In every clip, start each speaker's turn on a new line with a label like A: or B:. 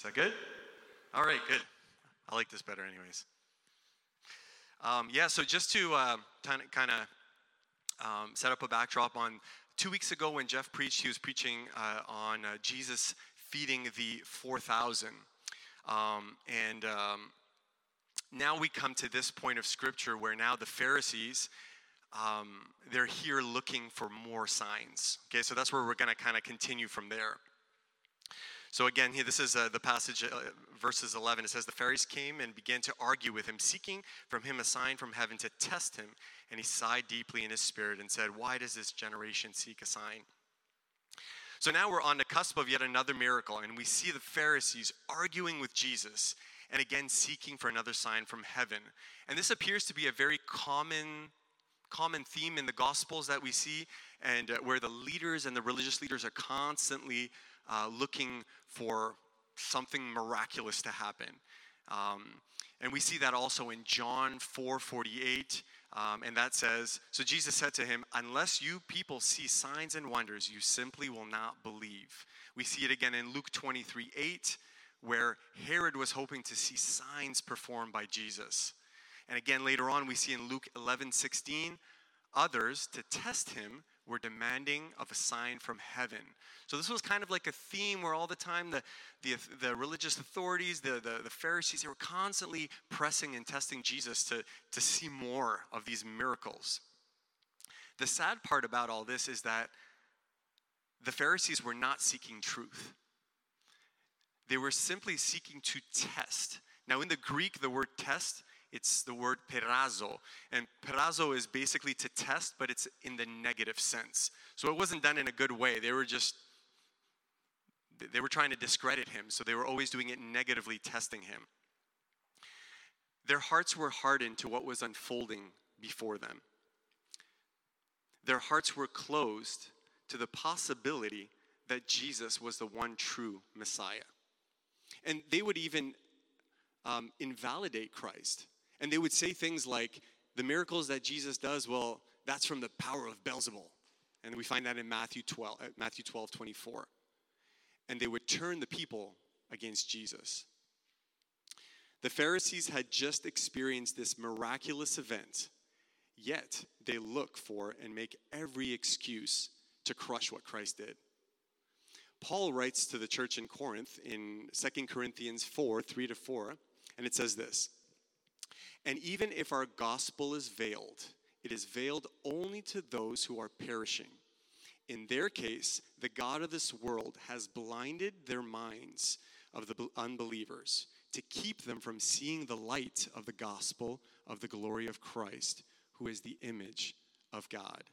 A: Is that good? All right, good. I like this better, anyways. Um, yeah, so just to uh, kind of um, set up a backdrop on two weeks ago when Jeff preached, he was preaching uh, on uh, Jesus feeding the 4,000. Um, and um, now we come to this point of scripture where now the Pharisees, um, they're here looking for more signs. Okay, so that's where we're going to kind of continue from there. So again, here this is uh, the passage, uh, verses 11. It says, The Pharisees came and began to argue with him, seeking from him a sign from heaven to test him. And he sighed deeply in his spirit and said, Why does this generation seek a sign? So now we're on the cusp of yet another miracle, and we see the Pharisees arguing with Jesus and again seeking for another sign from heaven. And this appears to be a very common common theme in the gospels that we see and uh, where the leaders and the religious leaders are constantly uh, looking for something miraculous to happen. Um, and we see that also in John 4 48. Um, and that says, So Jesus said to him, Unless you people see signs and wonders, you simply will not believe. We see it again in Luke 23 8, where Herod was hoping to see signs performed by Jesus. And again, later on, we see in Luke 11 16, others to test him were demanding of a sign from heaven. So this was kind of like a theme where all the time the, the, the religious authorities, the, the, the Pharisees, they were constantly pressing and testing Jesus to, to see more of these miracles. The sad part about all this is that the Pharisees were not seeking truth. They were simply seeking to test. Now, in the Greek, the word test it's the word peirazo. And peirazo is basically to test, but it's in the negative sense. So it wasn't done in a good way. They were just, they were trying to discredit him. So they were always doing it negatively, testing him. Their hearts were hardened to what was unfolding before them. Their hearts were closed to the possibility that Jesus was the one true Messiah. And they would even um, invalidate Christ. And they would say things like, the miracles that Jesus does, well, that's from the power of Beelzebul. And we find that in Matthew 12, uh, Matthew 12 24. And they would turn the people against Jesus. The Pharisees had just experienced this miraculous event, yet they look for and make every excuse to crush what Christ did. Paul writes to the church in Corinth in 2 Corinthians 4 3 to 4, and it says this and even if our gospel is veiled, it is veiled only to those who are perishing. In their case, the God of this world has blinded their minds of the unbelievers to keep them from seeing the light of the gospel of the glory of Christ, who is the image of God.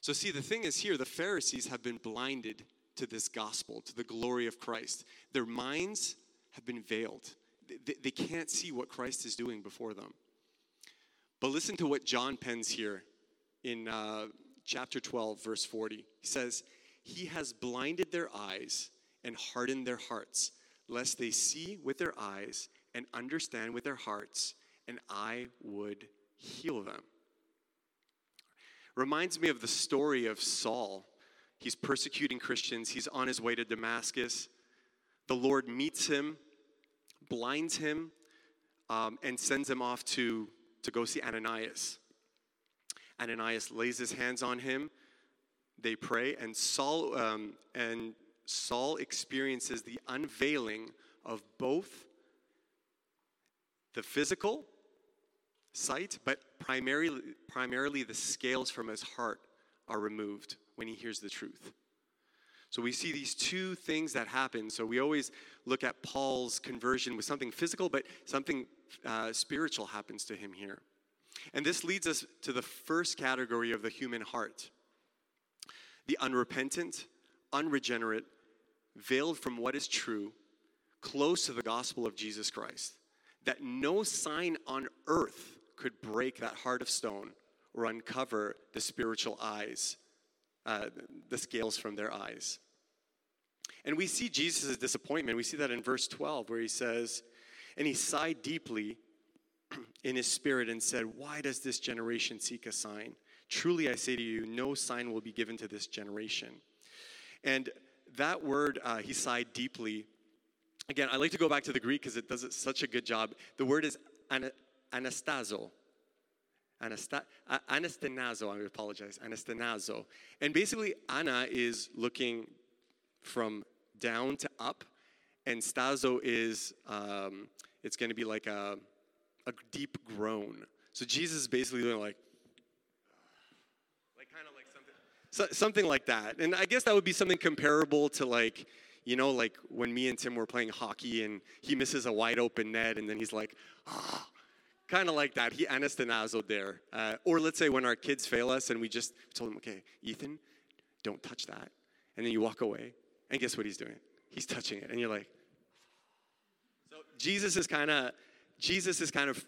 A: So, see, the thing is here, the Pharisees have been blinded to this gospel, to the glory of Christ. Their minds have been veiled they, can't see what Christ is doing before them. But listen to what John pens here in uh, chapter 12, verse 40. He says, He has blinded their eyes and hardened their hearts, lest they see with their eyes and understand with their hearts, and I would heal them. Reminds me of the story of Saul. He's persecuting Christians, he's on his way to Damascus. The Lord meets him blinds him um, and sends him off to, to go see Ananias. Ananias lays his hands on him. They pray, and Saul um, and Saul experiences the unveiling of both the physical sight, but primarily, primarily the scales from his heart are removed when he hears the truth. So we see these two things that happen. So we always look at Paul's conversion with something physical, but something uh, spiritual happens to him here. And this leads us to the first category of the human heart the unrepentant, unregenerate, veiled from what is true, close to the gospel of Jesus Christ. That no sign on earth could break that heart of stone or uncover the spiritual eyes uh, the scales from their eyes. And we see Jesus' disappointment. We see that in verse 12, where he says, And he sighed deeply in his spirit and said, Why does this generation seek a sign? Truly I say to you, no sign will be given to this generation. And that word, uh, he sighed deeply, again, I like to go back to the Greek because it does it such a good job. The word is ana, anastazo. Anasta, anastenazo, I apologize, anastenazo. And basically, ana is looking from down to up, and stazo is, um, it's going to be like a, a deep groan. So Jesus is basically doing like, like kind of like something, so, something like that. And I guess that would be something comparable to like, you know, like when me and Tim were playing hockey and he misses a wide open net and then he's like, ah, oh, kind of like that. He anastenazoed there. Uh, or let's say when our kids fail us and we just told them, okay, Ethan, don't touch that. And then you walk away and guess what he's doing? He's touching it. And you're like, so Jesus is kind of, Jesus is kind of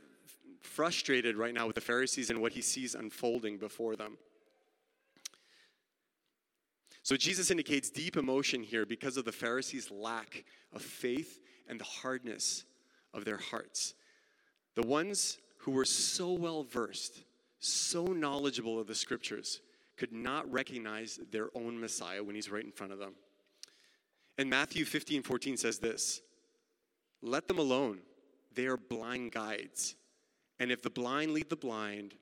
A: frustrated right now with the Pharisees and what he sees unfolding before them. So Jesus indicates deep emotion here because of the Pharisees' lack of faith and the hardness of their hearts. The ones who were so well versed, so knowledgeable of the scriptures, could not recognize their own Messiah when he's right in front of them. And Matthew 15 14 says this Let them alone. They are blind guides. And if the blind lead the blind,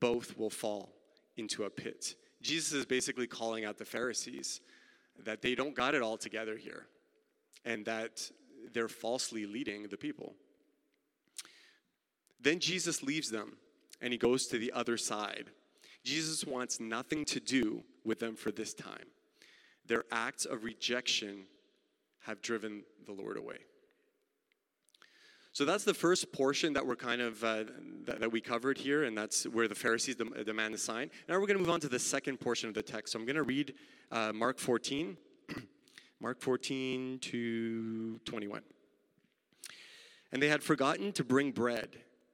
A: both will fall into a pit. Jesus is basically calling out the Pharisees that they don't got it all together here and that they're falsely leading the people. Then Jesus leaves them and he goes to the other side. Jesus wants nothing to do with them for this time. Their acts of rejection have driven the Lord away. So that's the first portion that we're kind of uh, that, that, we covered here, and that's where the Pharisees demand the sign. Now we're going to move on to the second portion of the text. So I'm going to read uh, Mark 14, Mark 14 to 21. And they had forgotten to bring bread,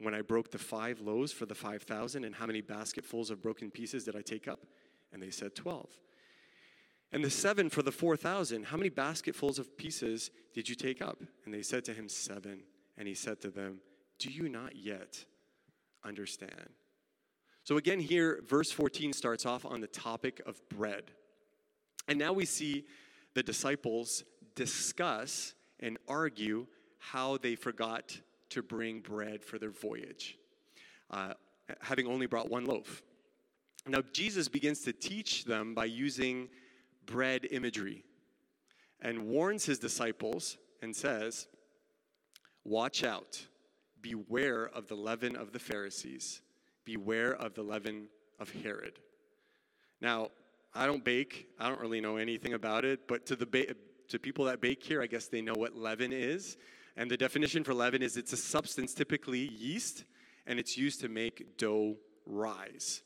A: when I broke the five loaves for the 5,000? And how many basketfuls of broken pieces did I take up? And they said, 12. And the seven for the 4,000, how many basketfuls of pieces did you take up? And they said to him, Seven. And he said to them, do you not yet understand? So, again, here, verse 14 starts off on the topic of bread. And now we see the disciples discuss and argue how they forgot to bring bread for their voyage, uh, having only brought one loaf. Now, Jesus begins to teach them by using bread imagery and warns his disciples and says, Watch out Beware of the leaven of the Pharisees. Beware of the leaven of Herod. Now, I don't bake. I don't really know anything about it, but to the ba- to people that bake here, I guess they know what leaven is. And the definition for leaven is it's a substance, typically yeast, and it's used to make dough rise.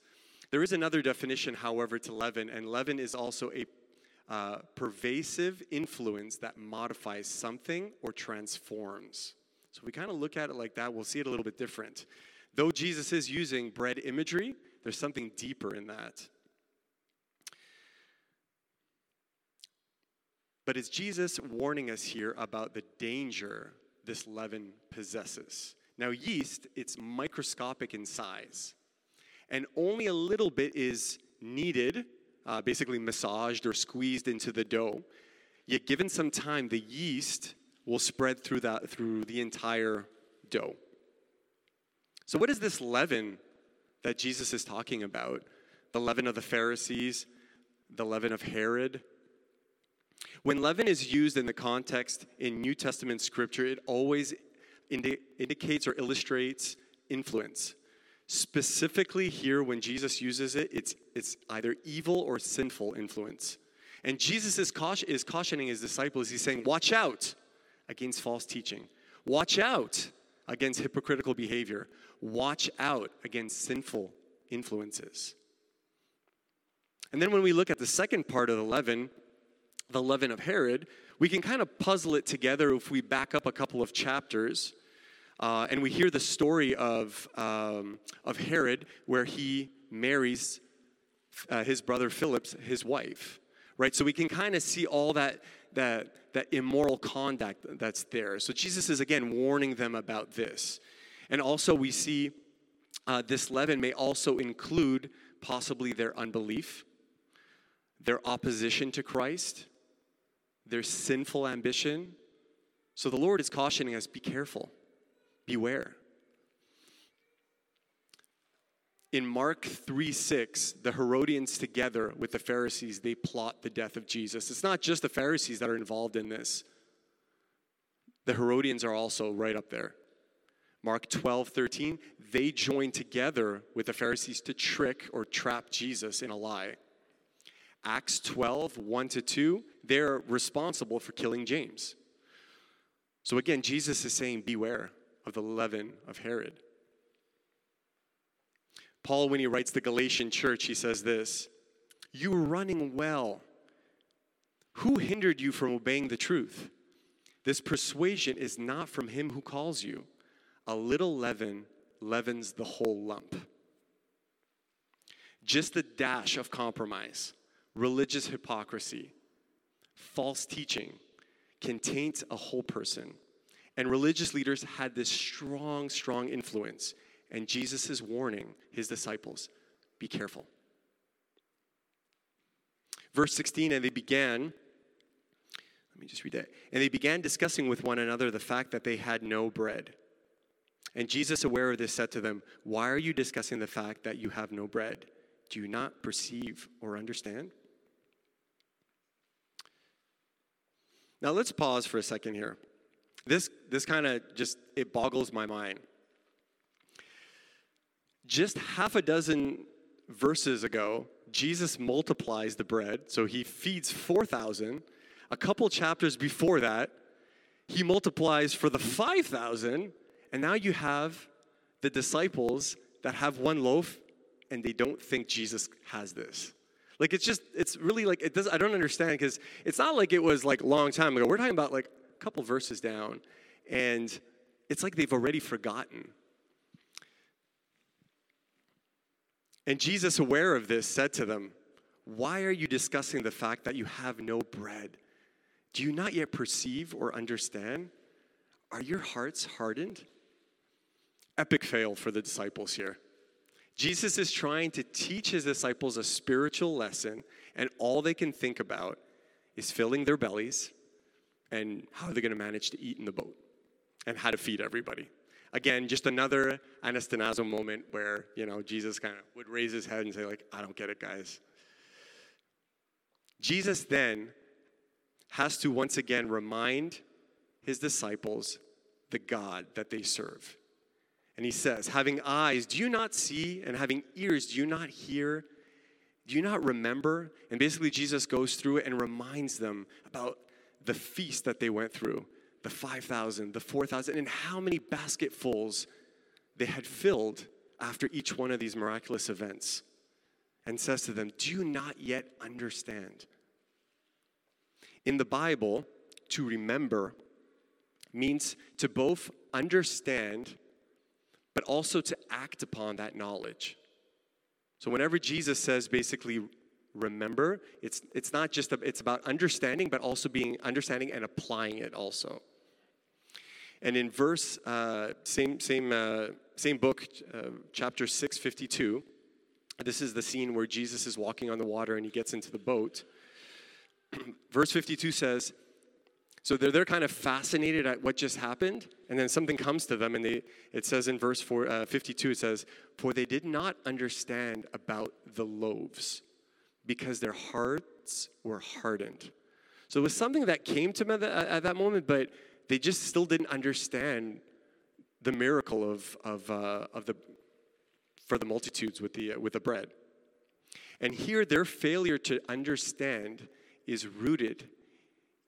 A: There is another definition, however, to leaven, and leaven is also a uh, pervasive influence that modifies something or transforms. So we kind of look at it like that, we'll see it a little bit different. Though Jesus is using bread imagery, there's something deeper in that. But is Jesus warning us here about the danger this leaven possesses? Now, yeast, it's microscopic in size, and only a little bit is needed, uh, basically massaged or squeezed into the dough. Yet, given some time, the yeast will spread through that through the entire dough. So what is this leaven that Jesus is talking about? The leaven of the Pharisees, the leaven of Herod. When leaven is used in the context in New Testament scripture, it always indi- indicates or illustrates influence. Specifically, here, when Jesus uses it, it's, it's either evil or sinful influence. And Jesus is, is cautioning his disciples. He's saying, Watch out against false teaching. Watch out against hypocritical behavior. Watch out against sinful influences. And then when we look at the second part of the leaven, the leaven of Herod, we can kind of puzzle it together if we back up a couple of chapters. Uh, and we hear the story of, um, of Herod, where he marries uh, his brother Philip's, his wife, right? So we can kind of see all that, that, that immoral conduct that's there. So Jesus is again warning them about this. And also, we see uh, this leaven may also include possibly their unbelief, their opposition to Christ, their sinful ambition. So the Lord is cautioning us be careful, beware. In Mark 3 6, the Herodians together with the Pharisees, they plot the death of Jesus. It's not just the Pharisees that are involved in this. The Herodians are also right up there. Mark 12, 13, they join together with the Pharisees to trick or trap Jesus in a lie. Acts 12, 1 to 2, they're responsible for killing James. So again, Jesus is saying, Beware of the leaven of Herod. Paul, when he writes the Galatian church, he says this You were running well. Who hindered you from obeying the truth? This persuasion is not from him who calls you. A little leaven leavens the whole lump. Just a dash of compromise, religious hypocrisy, false teaching can taint a whole person. And religious leaders had this strong, strong influence. And Jesus is warning his disciples be careful. Verse 16, and they began, let me just read that. And they began discussing with one another the fact that they had no bread. And Jesus, aware of this, said to them, Why are you discussing the fact that you have no bread? Do you not perceive or understand? Now let's pause for a second here. This, this kind of just, it boggles my mind. Just half a dozen verses ago, Jesus multiplies the bread, so he feeds 4,000. A couple chapters before that, he multiplies for the 5,000, and now you have the disciples that have one loaf and they don't think Jesus has this. Like it's just, it's really like, it does, I don't understand because it's not like it was like long time ago. We're talking about like a couple verses down and it's like they've already forgotten. And Jesus, aware of this, said to them, Why are you discussing the fact that you have no bread? Do you not yet perceive or understand? Are your hearts hardened? Epic fail for the disciples here. Jesus is trying to teach his disciples a spiritual lesson, and all they can think about is filling their bellies and how they're going to manage to eat in the boat and how to feed everybody. Again, just another anastasis moment where, you know, Jesus kind of would raise his head and say, like, I don't get it, guys. Jesus then has to once again remind his disciples the God that they serve. And he says, Having eyes, do you not see? And having ears, do you not hear? Do you not remember? And basically, Jesus goes through it and reminds them about the feast that they went through the 5,000, the 4,000, and how many basketfuls they had filled after each one of these miraculous events. And says to them, Do you not yet understand? In the Bible, to remember means to both understand but also to act upon that knowledge. So whenever Jesus says basically remember, it's it's not just a, it's about understanding but also being understanding and applying it also. And in verse, uh, same, same, uh, same book, uh, chapter 6, 52, this is the scene where Jesus is walking on the water and he gets into the boat. verse 52 says, so they're, they're kind of fascinated at what just happened, and then something comes to them, and they, it says in verse four, uh, 52, it says, For they did not understand about the loaves, because their hearts were hardened. So it was something that came to them at, that moment, but they just still didn't understand the miracle of, of, uh, of the, for the multitudes with the, uh, with the bread. And here, their failure to understand is rooted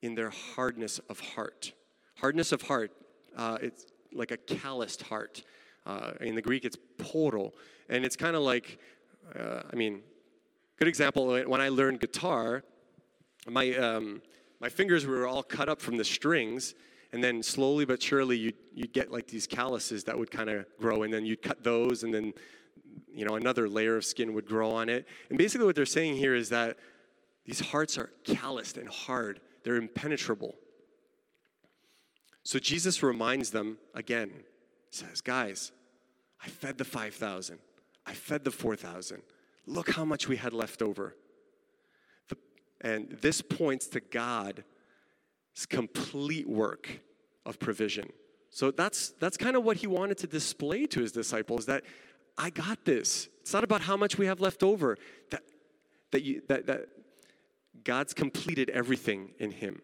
A: in their hardness of heart. Hardness of heart, uh, it's like a calloused heart. Uh, in the Greek, it's poro. And it's kind of like, uh, I mean, good example, when I learned guitar, my, um, my fingers were all cut up from the strings,
B: and then slowly but surely you'd, you'd get like these calluses that would kind of grow, and then you'd cut those, and then you know another layer of skin would grow on it. And basically, what they're saying here is that these hearts are calloused and hard; they're impenetrable. So Jesus reminds them again, says, Guys, I fed the 5,000, I fed the 4,000. Look how much we had left over. The, and this points to God's complete work of provision. So that's, that's kind of what he wanted to display to his disciples that I got this. It's not about how much we have left over, that, that, you, that, that God's completed everything in him,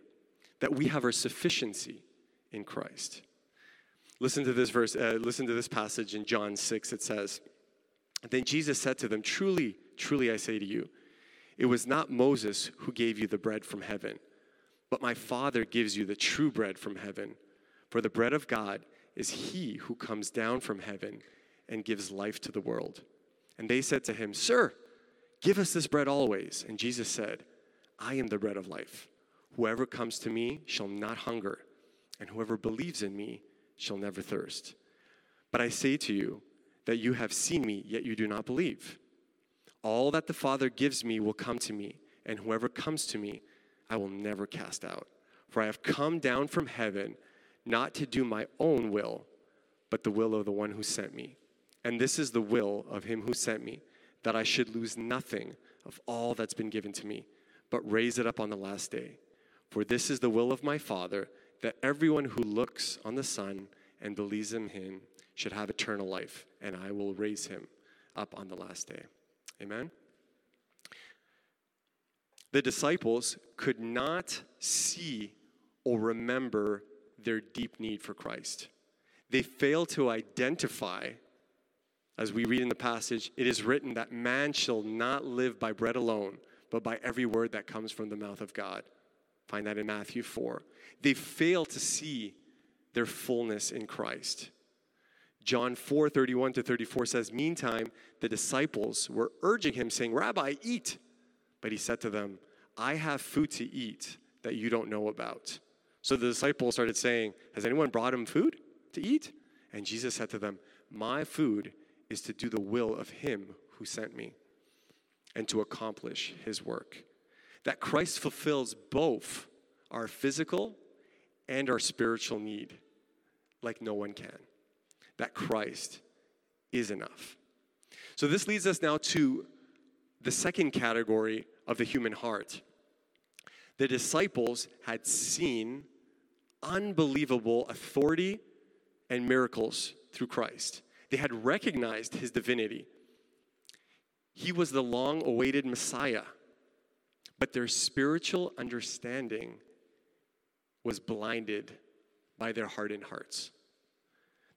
B: that we have our sufficiency in Christ. Listen to this verse, uh, listen to this passage in John 6. It says, Then Jesus said to them, Truly, truly I say to you, it was not Moses who gave you the bread from heaven, but my Father gives you the true bread from heaven. For the bread of God is he who comes down from heaven and gives life to the world. And they said to him, Sir, give us this bread always. And Jesus said, I am the bread of life. Whoever comes to me shall not hunger and whoever believes in me shall never thirst. But I say to you that you have seen me, yet you do not believe. All that the Father gives me will come to me, and whoever comes to me, I will never cast out. For I have come down from heaven not to do my own will, but the will of the one who sent me. And this is the will of him who sent me, that I should lose nothing of all that's been given to me, but raise it up on the last day. For this is the will of my Father that everyone who looks on the Son and believes in him should have eternal life, and I will raise him up on the last day. Amen? The disciples could not see or remember their deep need for Christ. They failed to identify, as we read in the passage, it is written that man shall not live by bread alone, but by every word that comes from the mouth of God. Find that in Matthew 4. They fail to see their fullness in Christ. John 4 31 to 34 says, Meantime, the disciples were urging him, saying, Rabbi, eat. But he said to them, I have food to eat that you don't know about. So the disciples started saying, Has anyone brought him food to eat? And Jesus said to them, My food is to do the will of him who sent me and to accomplish his work that Christ fulfills both our physical and our spiritual need like no one can. That Christ is enough. So, this leads us now to the second category of the human heart. The disciples had seen unbelievable authority and miracles through Christ. They had recognized his divinity. He was the long awaited Messiah but their spiritual understanding was blinded by their hardened hearts.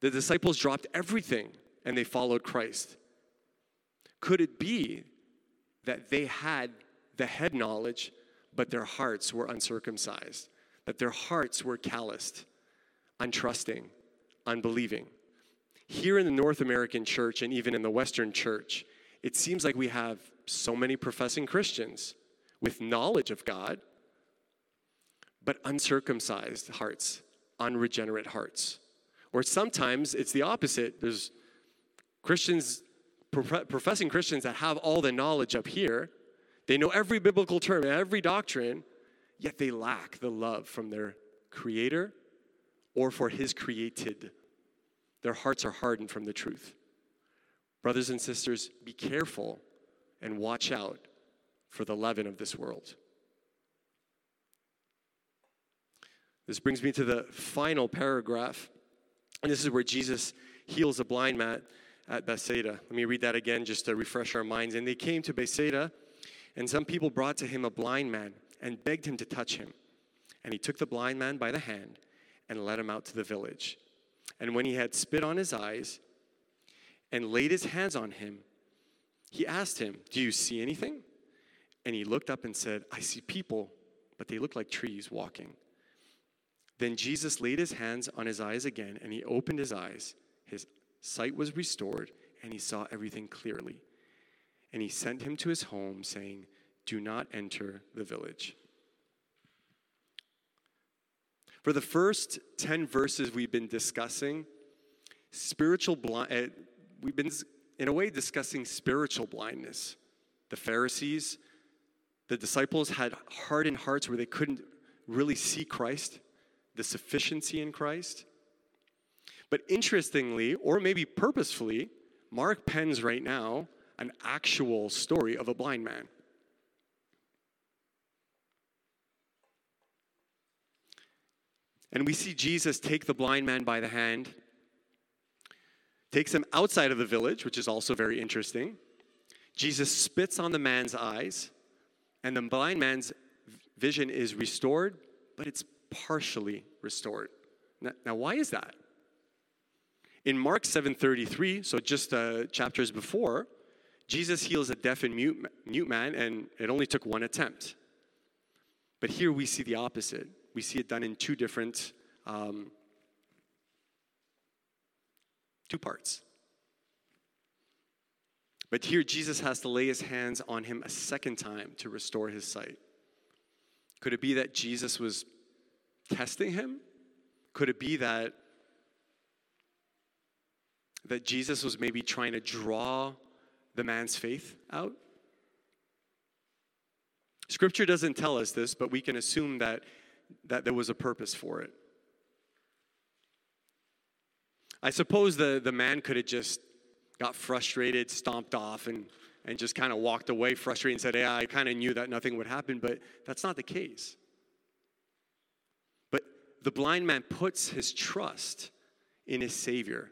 B: The disciples dropped everything and they followed Christ. Could it be that they had the head knowledge, but their hearts were uncircumcised? That their hearts were calloused, untrusting, unbelieving? Here in the North American church and even in the Western church, it seems like we have so many professing Christians with knowledge of God, but uncircumcised hearts, unregenerate hearts. Or sometimes it's the opposite. There's Christians, professing Christians that have all the knowledge up here. They know every biblical term, every doctrine, yet they lack the love from their Creator or for His created. Their hearts are hardened from the truth. Brothers and sisters, be careful and watch out for the leaven of this world. This brings me to the final paragraph, and this is where Jesus heals a blind man at Bethsaida. Let me read that again just to refresh our minds. And they came to Bethsaida, and some people brought to him a blind man and begged him to touch him. And he took the blind man by the hand and led him out to the village. And when he had spit on his eyes and laid his hands on him, he asked him, Do you see anything? And he looked up and said, I see people, but they look like trees walking. Then Jesus laid his hands on his eyes again, and he opened his eyes. His sight was restored, and he saw everything clearly. And he sent him to his home, saying, Do not enter the village. For the first 10 verses we've been discussing, spiritual blind, uh, we've been, in a way, discussing spiritual blindness. The Pharisees, the disciples had hardened hearts where they couldn't really see Christ, the sufficiency in Christ. But interestingly, or maybe purposefully, Mark pens right now an actual story of a blind man. And we see Jesus take the blind man by the hand, takes him outside of the village, which is also very interesting. Jesus spits on the man's eyes, and the blind man's vision is restored, but it's partially restored. Now, now why is that? In Mark 7:33, so just uh, chapters before, Jesus heals a deaf and mute, mute man, and it only took one attempt. But here we see the opposite. We see it done in two different, um, two parts. But here Jesus has to lay his hands on him a second time to restore his sight. Could it be that Jesus was testing him? Could it be that that Jesus was maybe trying to draw the man's faith out? Scripture doesn't tell us this, but we can assume that, that there was a purpose for it. I suppose the, the man could have just got frustrated, stomped off, and, and just kind of walked away frustrated and said, Yeah, I kind of knew that nothing would happen, but that's not the case. But the blind man puts his trust in his Savior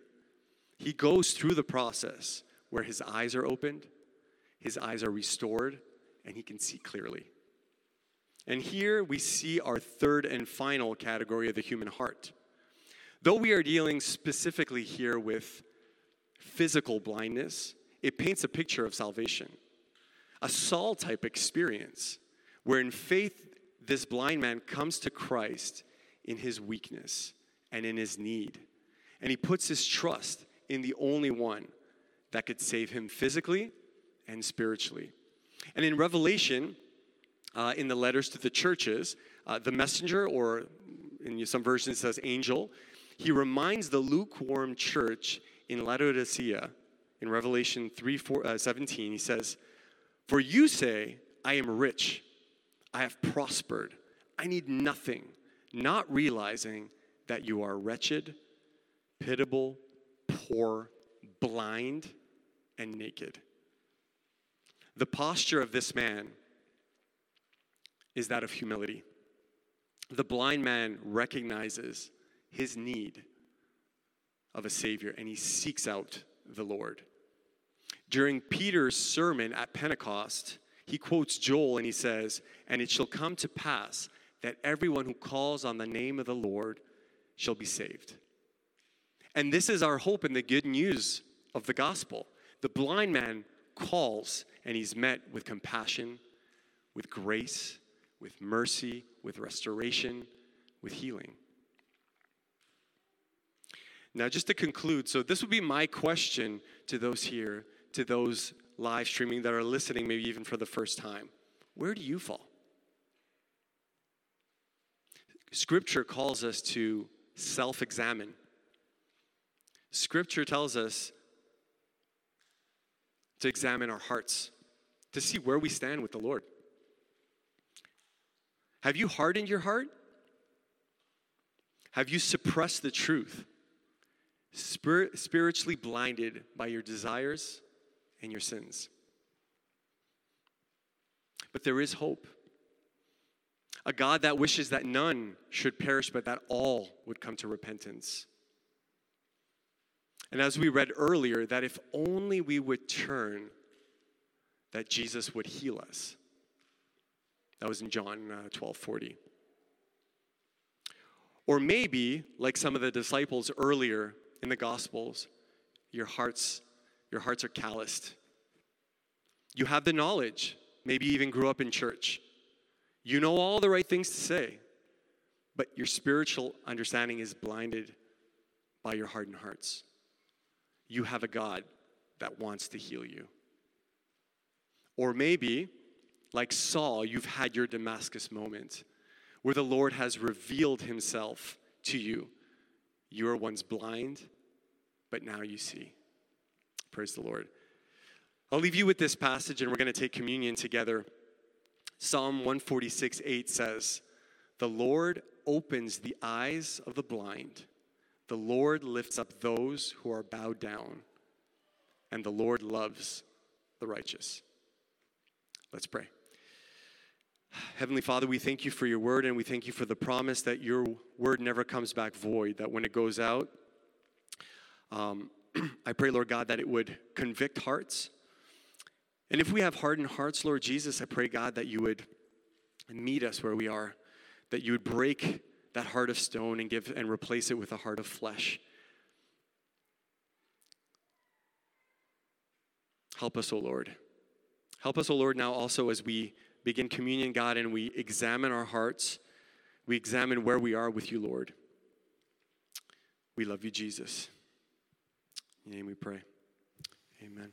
B: he goes through the process where his eyes are opened, his eyes are restored, and he can see clearly. And here we see our third and final category of the human heart. Though we are dealing specifically here with physical blindness, it paints a picture of salvation. A Saul type experience where in faith this blind man comes to Christ in his weakness and in his need. And he puts his trust in the only one that could save him physically and spiritually. And in Revelation, uh, in the letters to the churches, uh, the messenger, or in some versions it says angel, he reminds the lukewarm church in Laodicea, in Revelation 3 4, uh, 17, he says, For you say, I am rich, I have prospered, I need nothing, not realizing that you are wretched, pitiable, poor, blind, and naked. The posture of this man is that of humility. The blind man recognizes his need of a Savior and he seeks out the Lord. During Peter's sermon at Pentecost, he quotes Joel and he says, And it shall come to pass that everyone who calls on the name of the Lord shall be saved. And this is our hope in the good news of the gospel. The blind man calls and he's met with compassion, with grace, with mercy, with restoration, with healing. Now, just to conclude, so this would be my question to those here, to those live streaming that are listening, maybe even for the first time. Where do you fall? Scripture calls us to self examine. Scripture tells us to examine our hearts, to see where we stand with the Lord. Have you hardened your heart? Have you suppressed the truth? Spirit, spiritually blinded by your desires and your sins. But there is hope. A God that wishes that none should perish, but that all would come to repentance. And as we read earlier, that if only we would turn, that Jesus would heal us. That was in John uh, 12 40. Or maybe, like some of the disciples earlier in the Gospels, your hearts, your hearts are calloused. You have the knowledge, maybe even grew up in church. You know all the right things to say, but your spiritual understanding is blinded by your hardened hearts you have a God that wants to heal you. Or maybe, like Saul, you've had your Damascus moment where the Lord has revealed himself to you. You were once blind, but now you see. Praise the Lord. I'll leave you with this passage and we're going to take communion together. Psalm 146 8 says, The Lord opens the eyes of the blind, the Lord lifts up those who are bowed down, and the Lord loves the righteous. Let's pray. Heavenly Father, we thank you for your word and we thank you for the promise that your word never comes back void, that when it goes out, um, I pray, Lord God, that it would convict hearts. And if we have hardened hearts, Lord Jesus, I pray, God, that you would meet us where we are, that you would break that heart of stone and give and replace it with a heart of flesh. Help us, O Lord. Help us, O Lord, now also as we begin communion, God, and we examine our hearts. We examine where we are with you, Lord. We love you, Jesus. In your name we pray. Amen.